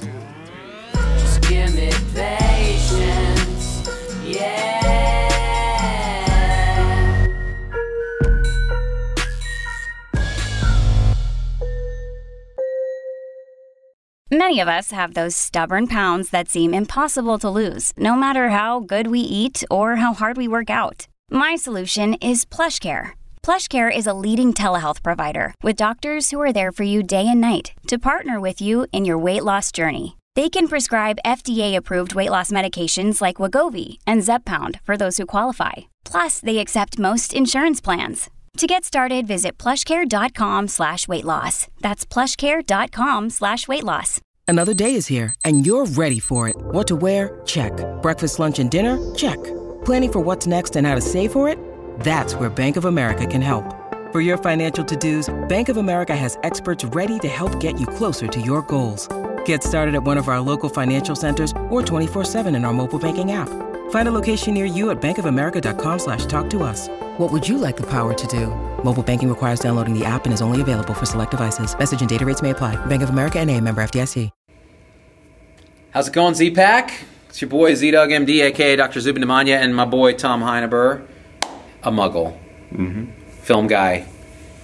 Just give me patience. Yeah. Many of us have those stubborn pounds that seem impossible to lose, no matter how good we eat or how hard we work out. My solution is PlushCare. PlushCare is a leading telehealth provider with doctors who are there for you day and night to partner with you in your weight loss journey. They can prescribe FDA-approved weight loss medications like Wegovy and Zepbound for those who qualify. Plus, they accept most insurance plans. To get started, visit plushcare.com slash weight loss. That's plushcare.com slash weight loss. Another day is here, and you're ready for it. What to wear? Check. Breakfast, lunch, and dinner? Check. Planning for what's next and how to save for it? That's where Bank of America can help. For your financial to-dos, Bank of America has experts ready to help get you closer to your goals. Get started at one of our local financial centers or 24-7 in our mobile banking app. Find a location near you at bankofamerica.com slash talk to us. What would you like the power to do? Mobile banking requires downloading the app and is only available for select devices. Message and data rates may apply. Bank of America and a member FDIC. How's it going, Z-Pack? It's your boy ZDoggMD, aka Dr. Zubin Damania, and my boy Tom Heineber, a muggle, film guy,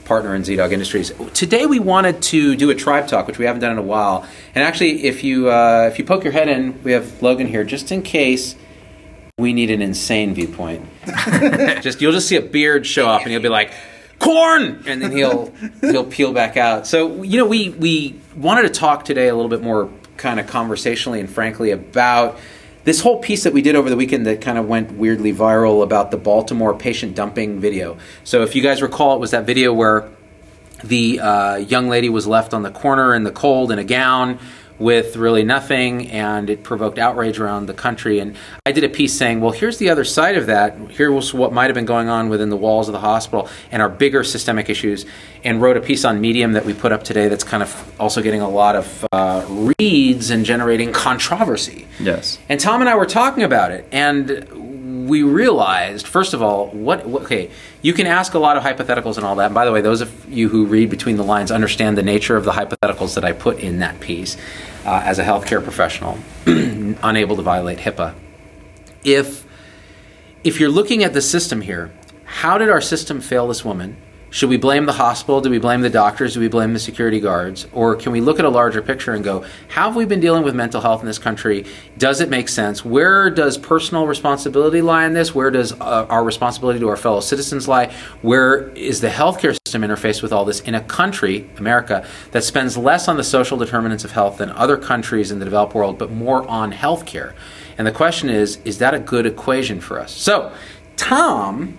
partner in ZDogg Industries. Today we wanted to do a tribe talk, which we haven't done in a while. And actually, if you uh, if you poke your head in, we have Logan here, just in case we need an insane viewpoint. just you'll just see a beard show up, and he'll be like, "Corn," and then he'll he'll peel back out. So you know, we we wanted to talk today a little bit more kind of conversationally and frankly about this whole piece that we did over the weekend that kind of went weirdly viral about the Baltimore patient dumping video. So if you guys recall, it was that video where the uh, young lady was left on the corner in the cold in a gown with really nothing, and it provoked outrage around the country. And I did a piece saying, well, here's the other side of that. Here was what might have been going on within the walls of the hospital and our bigger systemic issues, and wrote a piece on Medium that we put up today that's kind of also getting a lot of uh, reads and generating controversy. Yes. And Tom and I were talking about it, and we realized, first of all, what, what- okay, you can ask a lot of hypotheticals and all that. And by the way, those of you who read between the lines understand the nature of the hypotheticals that I put in that piece uh, as a healthcare professional, unable to violate HIPAA. If if you're looking at the system here, how did our system fail this woman? Should we blame the hospital? Do we blame the doctors? Do we blame the security guards? Or can we look at a larger picture and go, how have we been dealing with mental health in this country? Does it make sense? Where does personal responsibility lie in this? Where does uh, our responsibility to our fellow citizens lie? Where is the healthcare system interfaced with all this in a country, America, that spends less on the social determinants of health than other countries in the developed world, but more on healthcare? And the question is, is that a good equation for us? So, Tom,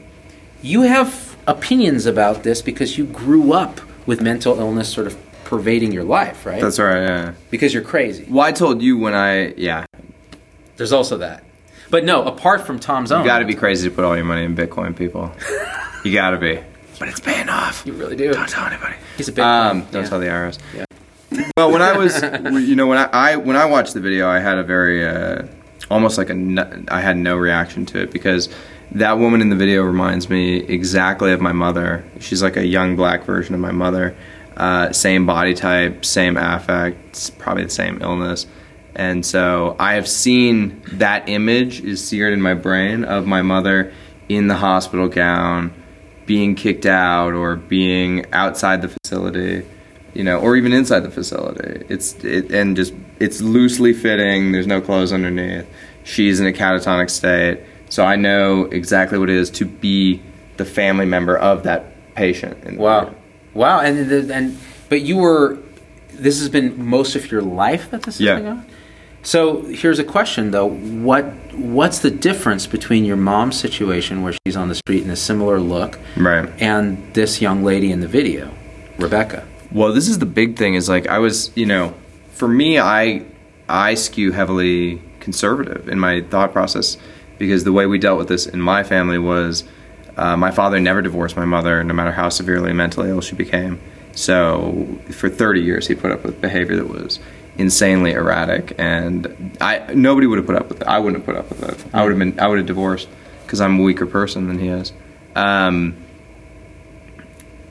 you have opinions about this because you grew up with mental illness sort of pervading your life, right? That's right. Yeah. because you're crazy. Well, I told you when I yeah. There's also that. But no, apart from Tom's own, You got to be crazy to put all your money in Bitcoin, people. you got to be. But it's paying off. You really do. Don't tell anybody. He's a big Um, don't Yeah. tell the IRS. Yeah. Well, when I was, you know, when I, I when I watched the video, I had a very uh, almost like a I had no reaction to it because that woman in the video reminds me exactly of my mother. She's like a young black version of my mother. Uh, same body type, same affect, probably the same illness. And so I have seen that image is seared in my brain of my mother in the hospital gown, being kicked out or being outside the facility, you know, or even inside the facility. It's it, and just it's loosely fitting. There's no clothes underneath. She's in a catatonic state, so I know exactly what it is to be the family member of that patient. Wow, wow, and the- and but you were. This has been most of your life that this has been going. on? So here's a question though: what what's the difference between your mom's situation, where she's on the street in a similar look, Right. and this young lady in the video, Rebecca? Well, this is the big thing. Is like I was, you know, for me, I I skew heavily conservative in my thought process because the way we dealt with this in my family was uh, my father never divorced my mother, no matter how severely mentally ill she became. So for 30 years, he put up with behavior that was insanely erratic, and I nobody would have put up with it. I wouldn't have put up with it. I would have been I would have divorced because I'm a weaker person than he is. Um,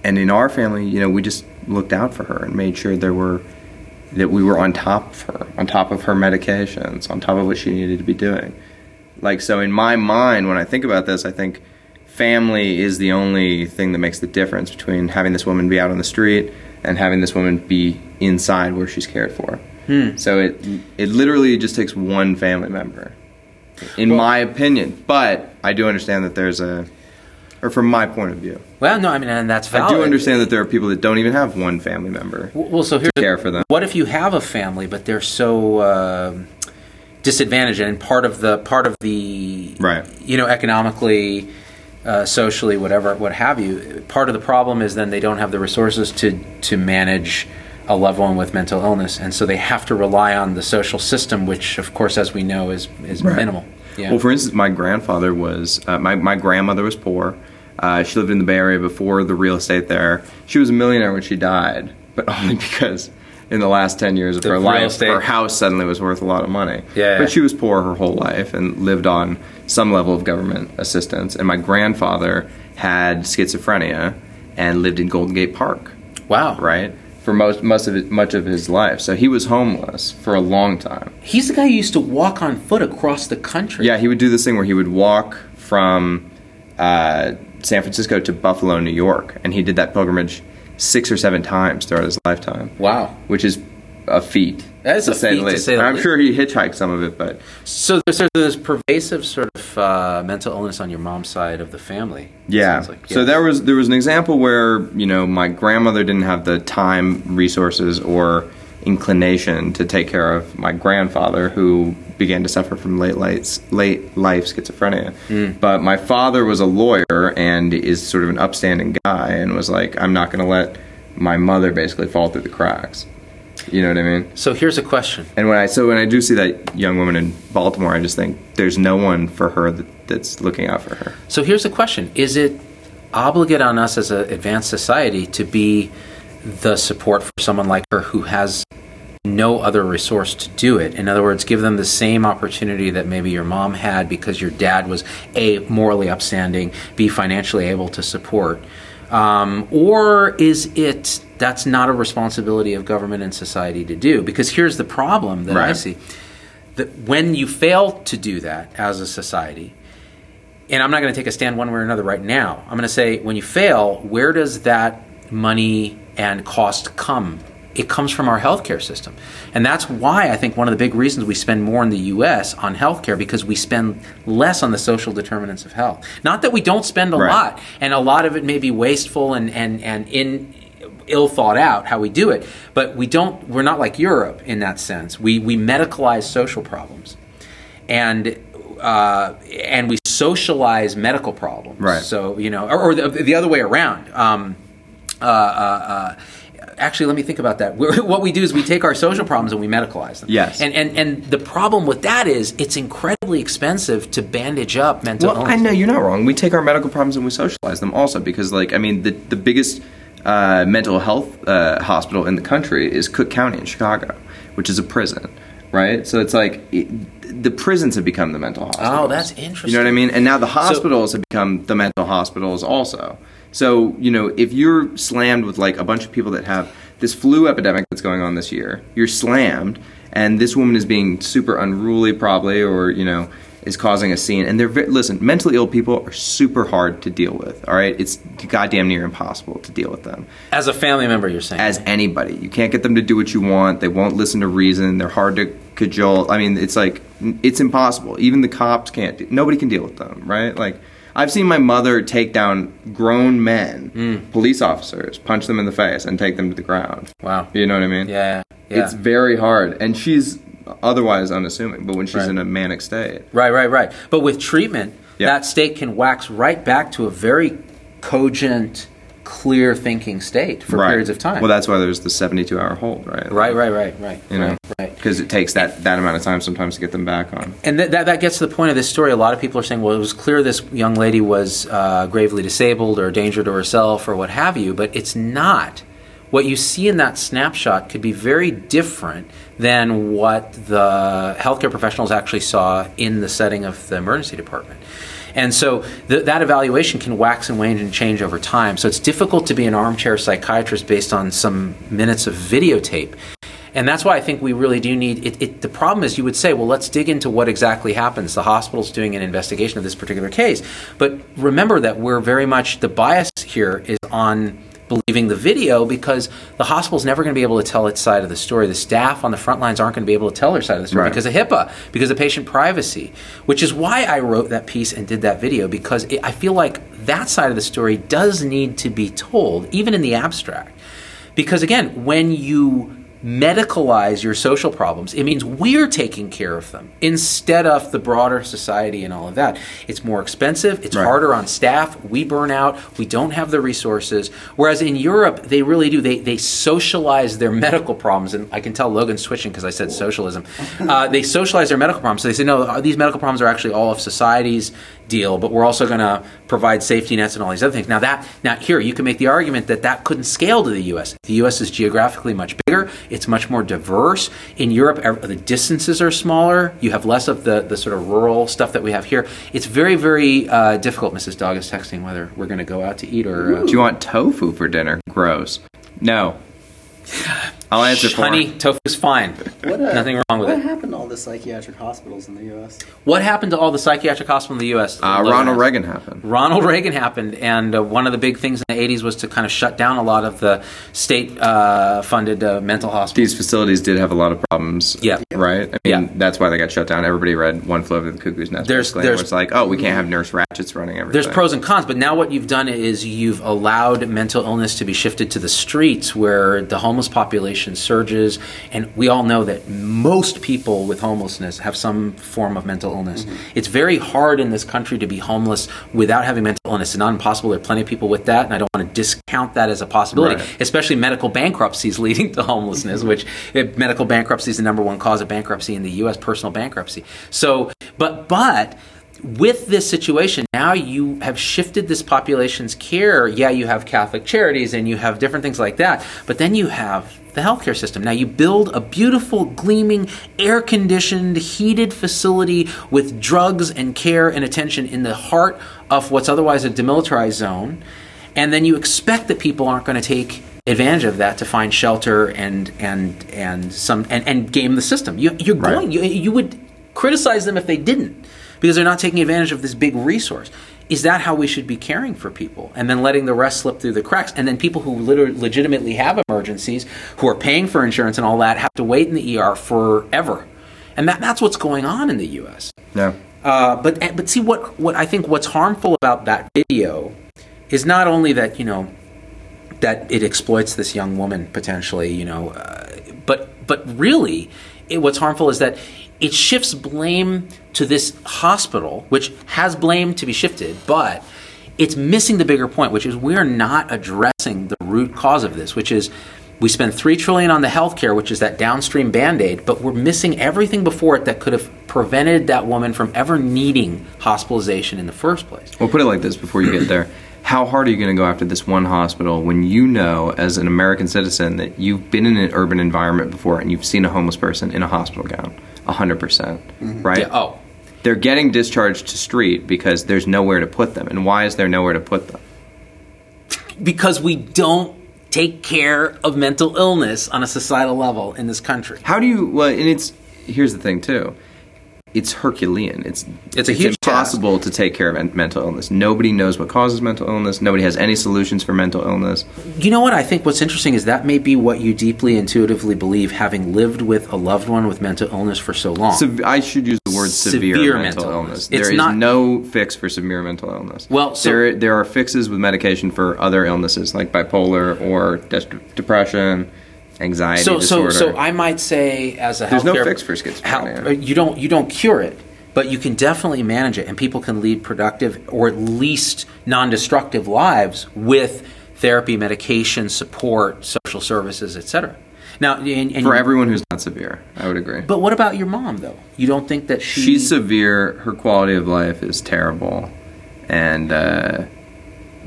and in our family, you know, we just looked out for her and made sure there were that we were on top of her on top of her medications, on top of what she needed to be doing. Like, so in my mind, when I think about this, I think family is the only thing that makes the difference between having this woman be out on the street and having this woman be inside where she's cared for. So it it literally just takes one family member, in my opinion. But I do understand that there's a, or from my point of view, Well, no, I mean, and that's I do understand that there are people that don't even have one family member. Well, so here's to care for them. What if you have a family, but they're so um disadvantaged, and part of the part of the Right. you know, economically, uh, socially, whatever, what have you. Part of the problem is then they don't have the resources to to manage a loved one with mental illness, and so they have to rely on the social system, which, of course, as we know, is is minimal. Yeah. Well, for instance, my grandfather was, uh, my, my grandmother was poor. Uh, she lived in the Bay Area before the real estate there. She was a millionaire when she died, but only because in the last 10 years of The her life, estate. her house suddenly was worth a lot of money. Yeah. But she was poor her whole life and lived on some level of government assistance. And my grandfather had schizophrenia and lived in Golden Gate Park wow. right? For most, most of it, much of his life, so he was homeless for a long time. He's the guy who used to walk on foot across the country. Yeah, he would do this thing where he would walk from uh, San Francisco to Buffalo, New York, and he did that pilgrimage six or seven times throughout his lifetime, Wow. which is a feat. That is a feat, the to say I'm sure he hitchhiked some of it, but So there's, there's this pervasive sort of uh, mental illness on your mom's side of the family. yeah. like. So there was there was an example where you know my grandmother didn't have the time, resources, or inclination to take care of my grandfather, who began to suffer from late life, late life schizophrenia. Hmm. But my father was a lawyer and is sort of an upstanding guy, and was like, I'm not going to let my mother basically fall through the cracks. You know what I mean? So here's a question. And when I so when I do see that young woman in Baltimore, I just think there's no one for her that, that's looking out for her. So here's the question: Is it obligate on us as an advanced society to be the support for someone like her who has no other resource to do it? In other words, give them the same opportunity that maybe your mom had because your dad was a morally upstanding, b financially able to support. Um, or is it that's not a responsibility of government and society to do? Because here's the problem that I see: that when you fail to do that as a society, and I'm not going to take a stand one way or another right now. I'm going to say when you fail, where does that money and cost come? It comes from our healthcare system. And that's why I think one of the big reasons we spend more in the US on healthcare because we spend less on the social determinants of health. Not that we don't spend a Right. lot, and a lot of it may be wasteful and, and, and in ill thought out how we do it, but we don't we're not like Europe in that sense. We we medicalize social problems and uh, and we socialize medical problems. Right. So you know, or, or the, the other way around. Um, uh, uh, uh, actually, let me think about that. We're, what we do is we take our social problems and we medicalize them. Yes. And and and the problem with that is it's incredibly expensive to bandage up mental Well, illness. I know you're not wrong. We take our medical problems and we socialize them also because, like, I mean, the the biggest uh, mental health uh, hospital in the country is Cook County in Chicago, which is a prison, right? So it's like it, the prisons have become the mental hospitals. Oh, that's interesting. You know what I mean? And now the hospitals have become the mental hospitals also. So you know, if you're slammed with like a bunch of people that have this flu epidemic that's going on this year, you're slammed, and this woman is being super unruly, probably, or you know, is causing a scene. And they're ve- listen, mentally ill people are super hard to deal with. All right, it's goddamn near impossible to deal with them As a family member, you're saying. as anybody. You can't get them to do what you want. They won't listen to reason. They're hard to cajole. I mean, it's like it's impossible. Even the cops can't. Nobody can deal with them, right? Like I've seen my mother take down grown men, Mm. police officers, punch them in the face, and take them to the ground. wow. You know what I mean? Yeah. Yeah. It's very hard, and she's otherwise unassuming. But when she's Right. in a manic state, Right, right, right. But with treatment, Yeah. that state can wax right back to a very cogent, clear thinking state for right. periods of time. Well, that's why there's the 72 hour hold, right? right, right, right, right. You know, right, right. because it takes that that amount of time sometimes to get them back on. And that, that, that gets to the point of this story. A lot of people are saying, well, it was clear this young lady was uh, gravely disabled or a danger to herself or what have you, but it's not. What you see in that snapshot could be very different than what the healthcare professionals actually saw in the setting of the emergency department. And so th- that evaluation can wax and wane and change over time. So it's difficult to be an armchair psychiatrist based on some minutes of videotape. And that's why I think we really do need it, it. The problem is, you would say, well, let's dig into what exactly happens. The hospital's doing an investigation of this particular case. But remember that we're very much, the bias here is on believing the video because the hospital's never going to be able to tell its side of the story. The staff on the front lines aren't going to be able to tell their side of the story Right. because of HIPAA, because of patient privacy, which is why I wrote that piece and did that video because it, I feel like that side of the story does need to be told, even in the abstract. Because again, when you medicalize your social problems, it means we're taking care of them instead of the broader society and all of that. It's more expensive, it's Right. harder on staff, we burn out, we don't have the resources. Whereas in Europe, they really do. They, they socialize their medical problems. And I can tell Logan's switching because I said socialism. Uh, they socialize their medical problems. So they say, no, these medical problems are actually all of society's deal, but we're also going to provide safety nets and all these other things. Now that now here you can make the argument that that couldn't scale to the U.S. The U.S. is geographically much bigger. It's much more diverse. In Europe, the distances are smaller. You have less of the the sort of rural stuff that we have here. It's very very uh, difficult. Mrs. Dog is texting whether we're going to go out to eat or. Uh, Do you want tofu for dinner? Gross. No. I'll answer for Honey, him. tofu's fine. What, uh, Nothing wrong with what it. What happened to all the psychiatric hospitals in the U.S.? What happened to all the psychiatric hospitals in the U.S.? Uh, Ronald asked. Reagan happened. Ronald Reagan happened, and uh, one of the big things in the 80s was to kind of shut down a lot of the state uh, funded uh, mental hospitals. These facilities did have a lot of problems. Yeah. Right? I mean, Yeah. that's why they got shut down. Everybody read One Flew Over the Cuckoo's Nest. There's- there's- where it's like, oh, we can't have nurse ratchets running everything. There's pros and cons, but now what you've done is you've allowed mental illness to be shifted to the streets where the homeless population surges. And we all know that most people with homelessness have some form of mental illness. It's very hard in this country to be homeless without having mental illness. It's not impossible. There are plenty of people with that, and I don't want to discount that as a possibility, Right. especially medical bankruptcies leading to homelessness, which eh, medical bankruptcy is the number one cause of bankruptcy in the U.S., personal bankruptcy. So, but, but, with this situation, now you have shifted this population's care. Yeah, you have Catholic charities and you have different things like that, but then you have the healthcare system. Now you build a beautiful, gleaming, air conditioned, heated facility with drugs and care and attention in the heart of what's otherwise a demilitarized zone, and then you expect that people aren't going to take advantage of that to find shelter and and and some and, and game the system. You, you're Right. going. You, you would criticize them if they didn't because they're not taking advantage of this big resource. Is that how we should be caring for people? And then letting the rest slip through the cracks? And then people who legitimately have emergencies, who are paying for insurance and all that, have to wait in the ER forever. And that, that's what's going on in the U.S. No. Uh, but but see what what I think what's harmful about that video is not only that you know that it exploits this young woman potentially, you know, uh, but but really, it, what's harmful is that it shifts blame to this hospital, which has blame to be shifted, but it's missing the bigger point, which is we are not addressing the root cause of this, which is we spend three trillion on the healthcare, which is that downstream band-aid, but we're missing everything before it that could have prevented that woman from ever needing hospitalization in the first place. Well, put it like this before you get there. How hard are you going to go after this one hospital when you know, as an American citizen, that you've been in an urban environment before and you've seen a homeless person in a hospital gown? 100%. percent mm-hmm. Right? Yeah, oh, They're getting discharged to street because there's nowhere to put them. And why is there nowhere to put them? because we don't take care of mental illness on a societal level in this country. How do you, well, and it's, here's the thing too. It's Herculean. It's It's a huge impossible to take care of mental illness. Nobody knows what causes mental illness. Nobody has any solutions for mental illness. You know what? I think what's interesting is that may be what you deeply intuitively believe, having lived with a loved one with mental illness for so long. Sev- I should use the word severe, Severe mental, mental illness. illness. There It's is not- no fix for severe mental illness. Well, so- there there are fixes with medication for other illnesses like bipolar or des- depression, anxiety so, so, disorder. so I might say, as a There's no fix for schizophrenia. how- you don't you don't cure it, but you can definitely manage it, and people can lead productive or at least non-destructive lives with therapy, medication, support, social services, etc. Now, and, and for you- everyone who's not severe, I would agree. But what about your mom, though? You don't think that she? She's severe. Her quality of life is terrible, and uh,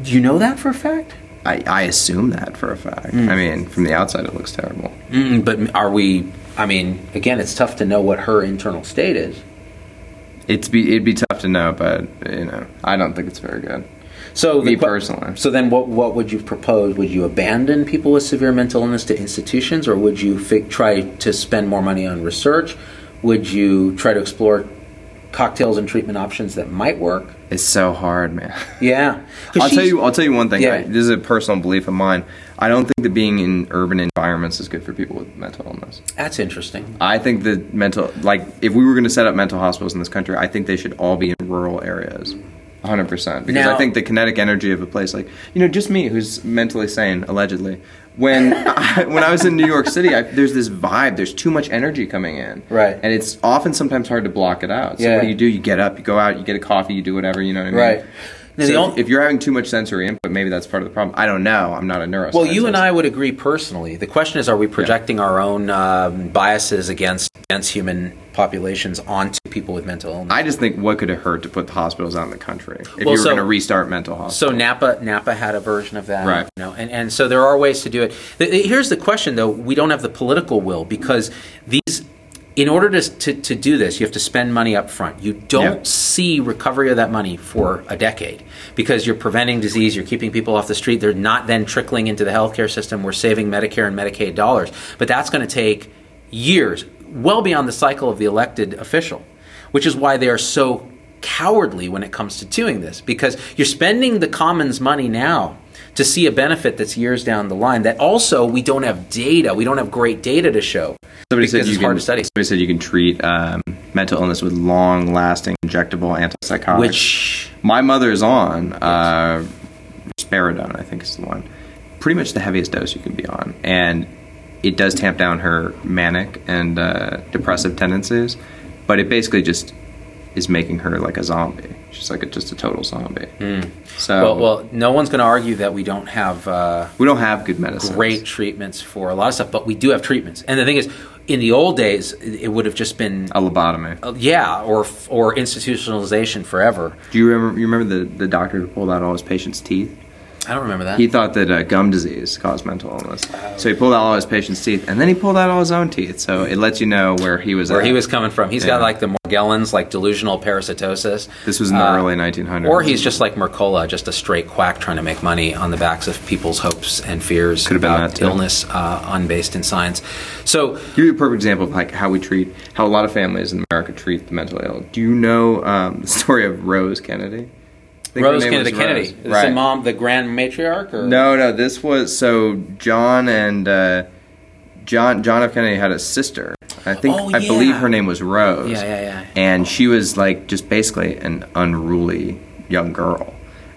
Do you know that for a fact? I, I assume that for a fact. I mean, from the outside, it looks terrible. Mm, but are we? I mean, again, it's tough to know what her internal state is. It's be it'd be tough to know, but you know, I don't think it's very good. So Me the personally. So then, what what would you propose? Would you abandon people with severe mental illness to institutions, or would you fi- try to spend more money on research? Would you try to explore cocktails and treatment options that might work? It's so hard, man. Yeah. I'll tell you. I'll tell you one thing. Yeah. I, this is a personal belief of mine. I don't think that being in urban environments is good for people with mental illness. That's interesting. I think that mental, like, if we were going to set up mental hospitals in this country, I think they should all be in rural areas. 100%. Because Now- I think the kinetic energy of a place like, you know, just me, who's mentally sane, allegedly. When I, when I was in New York City, I, there's this vibe. There's too much energy coming in, Right. And it's often sometimes hard to block it out. So Yeah. what do you do? You get up, you go out, you get a coffee, you do whatever. You know what I mean? Right. So if, if you're having too much sensory input, maybe that's part of the problem. I don't know. I'm not a neuroscientist. Well, you and I would agree personally. The question is, are we projecting our own um, biases against dense human populations onto people with mental illness? I just think what could it hurt to put the hospitals out in the country if Well, you were so- going to restart mental hospitals? So Napa Napa had a version of that, Right. You know, and, and so there are ways to do it. Here's the question, though: we don't have the political will because these. In order to, to, to do this, you have to spend money up front. You don't Yeah. see recovery of that money for a decade because you're preventing disease, you're keeping people off the street. They're not then trickling into the healthcare system. We're saving Medicare and Medicaid dollars. But that's going to take years, well beyond the cycle of the elected official, which is why they are so cowardly when it comes to doing this because you're spending the commons money now to see a benefit that's years down the line that also we don't have data we don't have great data to show Somebody said it's you hard can, to study Somebody said you can treat um, mental illness with long-lasting injectable antipsychotics. which my mother is on uh, risperidone, I think is the one. Pretty much the heaviest dose you can be on, and it does tamp down her manic and uh, depressive tendencies, but it basically just is making her like a zombie. She's like a, just a total zombie. So Hmm. well, well no one's going to argue that we don't have uh, we don't have good medicine. great treatments for a lot of stuff but we do have treatments and the thing is in the old days it it would have just been a lobotomy. uh, yeah or or institutionalization forever Do you remember? You remember the, the doctor who pulled out all his patients' teeth? I don't remember that He thought that uh, gum disease caused mental illness, so he pulled out all his patients' teeth, and then he pulled out all his own teeth. So it lets you know where he was. where at. he was coming from. He's got like the Morgellons, like delusional parasitosis. This was in the Uh, early 1900s. Or he's just like Mercola, just a straight quack trying to make money on the backs of people's hopes and fears Could have been about that, illness uh, unbased in science. So, Give you a perfect example of like how we treat how a lot of families in America treat the mentally ill. Do you know um, the story of Rose Kennedy? I think her Rose Kennedy Kennedy, Rose. is the right? mom, the grand matriarch, or No, no. This was so John and uh, John John F. Kennedy had a sister. I think Oh, I believe her name was Rose. Yeah, yeah, yeah. And she was like just basically an unruly young girl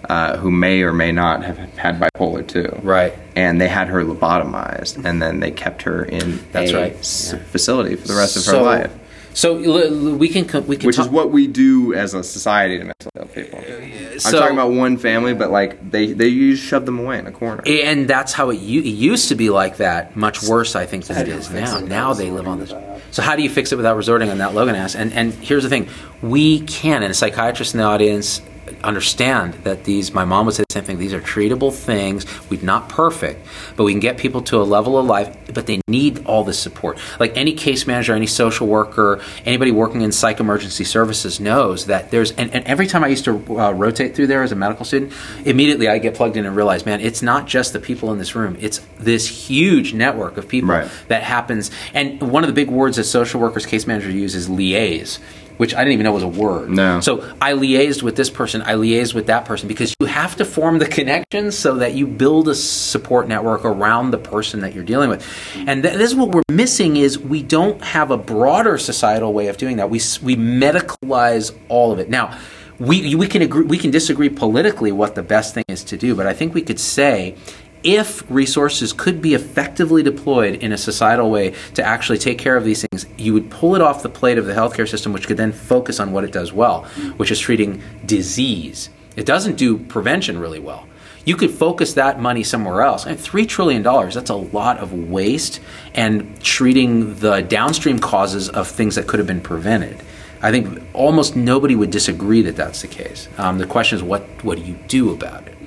uh, who may or may not have had bipolar too. Right. And they had her lobotomized, and then they kept her in That's a right. s- Yeah. facility for the rest of her life. So l- l- we can co- we can Which is what we do as a society to mentally ill people. Oh, I'm talking about one family, but like they they just shove them away in a corner. and that's how it, u- it used to be like that. Much worse, I think, than How it do you is fix now. it Now they live on this. resorting to that? So how do you fix it without resorting on that Logan ass? And and here's the thing: we can, and psychiatrists in the audience understand that these. My mom would say the same thing. These are treatable things. We're not perfect, but we can get people to a level of life. But they need all this support. Like any case manager, any social worker, anybody working in psych emergency services knows that there's. And, and every time I used to uh, rotate through there as a medical student, immediately I get plugged in and realize, man, it's not just the people in this room. It's this huge network of people Right. that happens. And one of the big words that social workers, case managers use is liaise, which I didn't even know was a word. No. So I liaised with this person, I liaised with that person because you have to form the connections so that you build a support network around the person that you're dealing with. And th- this is what we're missing is we don't have a broader societal way of doing that. We we medicalize all of it. Now, we we can agree we can disagree politically what the best thing is to do, but I think we could say if resources could be effectively deployed in a societal way to actually take care of these things, you would pull it off the plate of the healthcare system, which could then focus on what it does well, which is treating disease. It doesn't do prevention really well. You could focus that money somewhere else. And $3 trillion, that's a lot of waste and treating the downstream causes of things that could have been prevented. I think almost nobody would disagree that that's the case. Um, the question is, what, what do you do about it?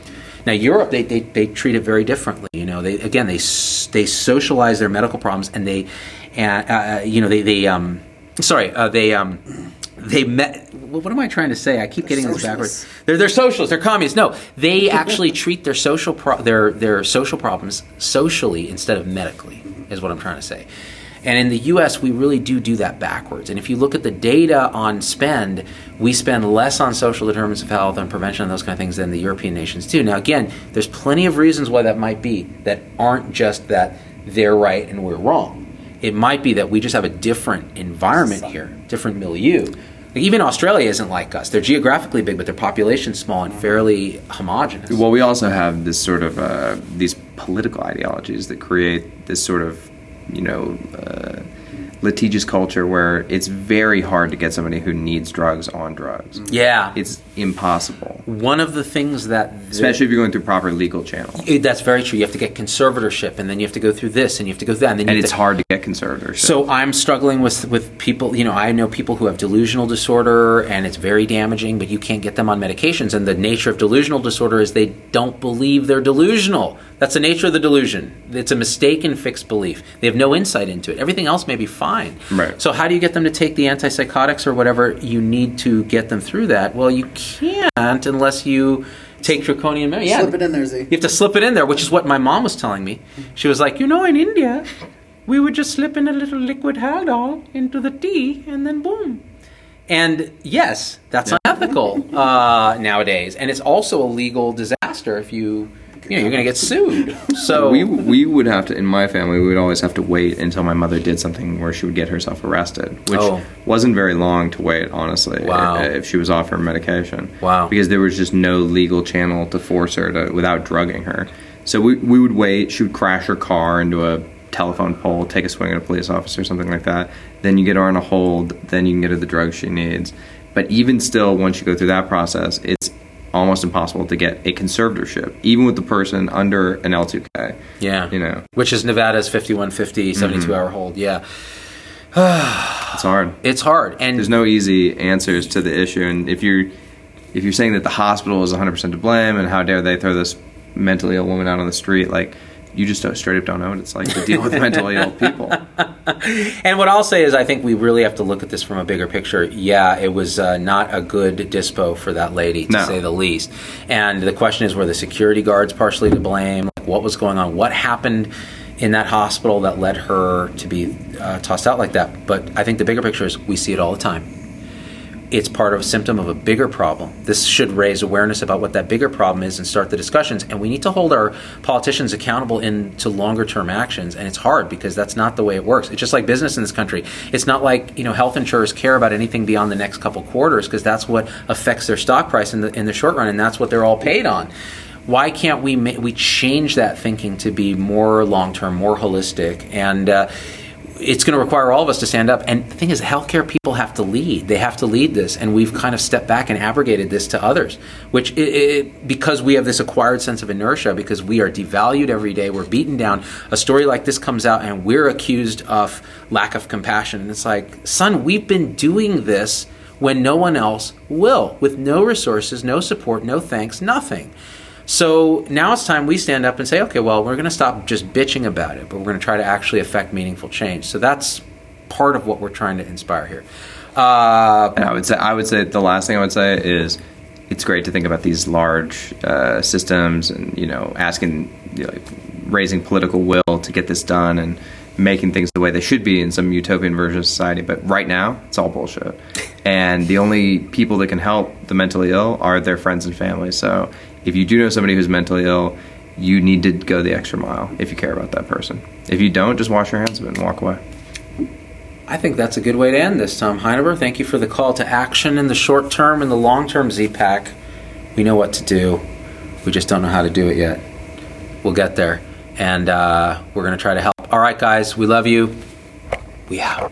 Now, Europe, they, they, they treat it very differently. You know, they again they they socialize their medical problems and they, uh, uh, you know, they they um, sorry, uh, they um, they met. What am I trying to say? I keep getting this backwards. They're they're socialists. They're communists. No, they actually treat their social pro- their their social problems socially instead of medically. Is what I'm trying to say. And in the U.S., we really do do that backwards. And if you look at the data on spend, we spend less on social determinants of health and prevention and those kind of things than the European nations do. Now, again, there's plenty of reasons why that might be that aren't just that they're right and we're wrong. It might be that we just have a different environment here, different milieu. Like even Australia isn't like us. They're geographically big, but their population's small and fairly homogenous. Well, we also have this sort of uh, these political ideologies that create this sort of, you know, uh, litigious culture where it's very hard to get somebody who needs drugs on drugs. yeah, It's impossible, one of the things that especially if you're going through proper legal channels. It- that's very true. You have to get conservatorship, and then you have to go through this, and you have to go through that, and And it's to- hard to get conservatorship. So I'm struggling with with people. You know, I know people who have delusional disorder, and it's very damaging. But you can't get them on medications. And the nature of delusional disorder is they don't believe they're delusional. That's the nature of the delusion. It's a mistaken fixed belief. They have no insight into it. Everything else may be fine. Right. So how do you get them to take the antipsychotics or whatever you need to get them through that? Well, you can't unless you take draconian measures. Yeah, Slip it in there, Z. you have to slip it in there, which is what my mom was telling me. She was like, you know, in India, we would just slip in a little liquid Haldol into the tea, and then boom. And yes, that's unethical uh, nowadays, and it's also a legal disaster if you, you know, you're going to get sued. So we we would have to in my family we would always have to wait until my mother did something where she would get herself arrested which Oh. wasn't very long to wait honestly Wow. if she was off her medication Wow. because there was just no legal channel to force her to without drugging her so we, we would wait she would crash her car into a telephone pole take a swing at a police officer something like that then you get her on a hold then you can get her the drugs she needs but even still once you go through that process it's almost impossible to get a conservatorship even with the person under an L2K yeah, you know. Which is Nevada's 5150, mm-hmm. 72 hour hold. Yeah, it's hard. It's hard, and there's no easy answers to the issue and if you're if you're saying that the hospital is 100% to blame and how dare they throw this mentally ill woman out on the street like you just don't, straight up don't know what it's like to deal with mentally ill people And what I'll say is, I think we really have to look at this from a bigger picture. Yeah, it was uh, not a good dispo for that lady, to No. say the least. And the question is, were the security guards partially to blame? Like, what was going on? What happened in that hospital that led her to be uh, tossed out like that? But I think the bigger picture is, we see it all the time it's part of a symptom of a bigger problem. This should raise awareness about what that bigger problem is and start the discussions. And we need to hold our politicians accountable into longer term actions. And it's hard because that's not the way it works. It's just like business in this country. It's not like you know health insurers care about anything beyond the next couple quarters because that's what affects their stock price in the in the short run, and that's what they're all paid on. Why can't we ma- we change that thinking to be more long term, more holistic, and uh, it's going to require all of us to stand up. And the thing is, healthcare people have to lead. They have to lead this, and we've kind of stepped back and abrogated this to others. Which, it, it, because we have this acquired sense of inertia, because we are devalued every day, we're beaten down. A story like this comes out, and we're accused of lack of compassion. And it's like, son, we've been doing this when no one else will, with no resources, no support, no thanks, nothing. So now it's time we stand up and say, okay, well, we're going to stop just bitching about it, but we're going to try to actually affect meaningful change. So that's part of what we're trying to inspire here. Uh, and I would say I would say the last thing I would say is it's great to think about these large uh, systems and you know asking you know, raising political will to get this done and making things the way they should be in some utopian version of society but right now it's all bullshit and the only people that can help the mentally ill are their friends and family so if you do know somebody who's mentally ill you need to go the extra mile if you care about that person if you don't just wash your hands of it and walk away I think that's a good way to end this, Tom Heineber. Thank you for the call to action in the short term and the long term, Z-Pack. We know what to do. We just don't know how to do it yet. We'll get there. And uh, we're going to try to help. All right, guys, we love you. We out.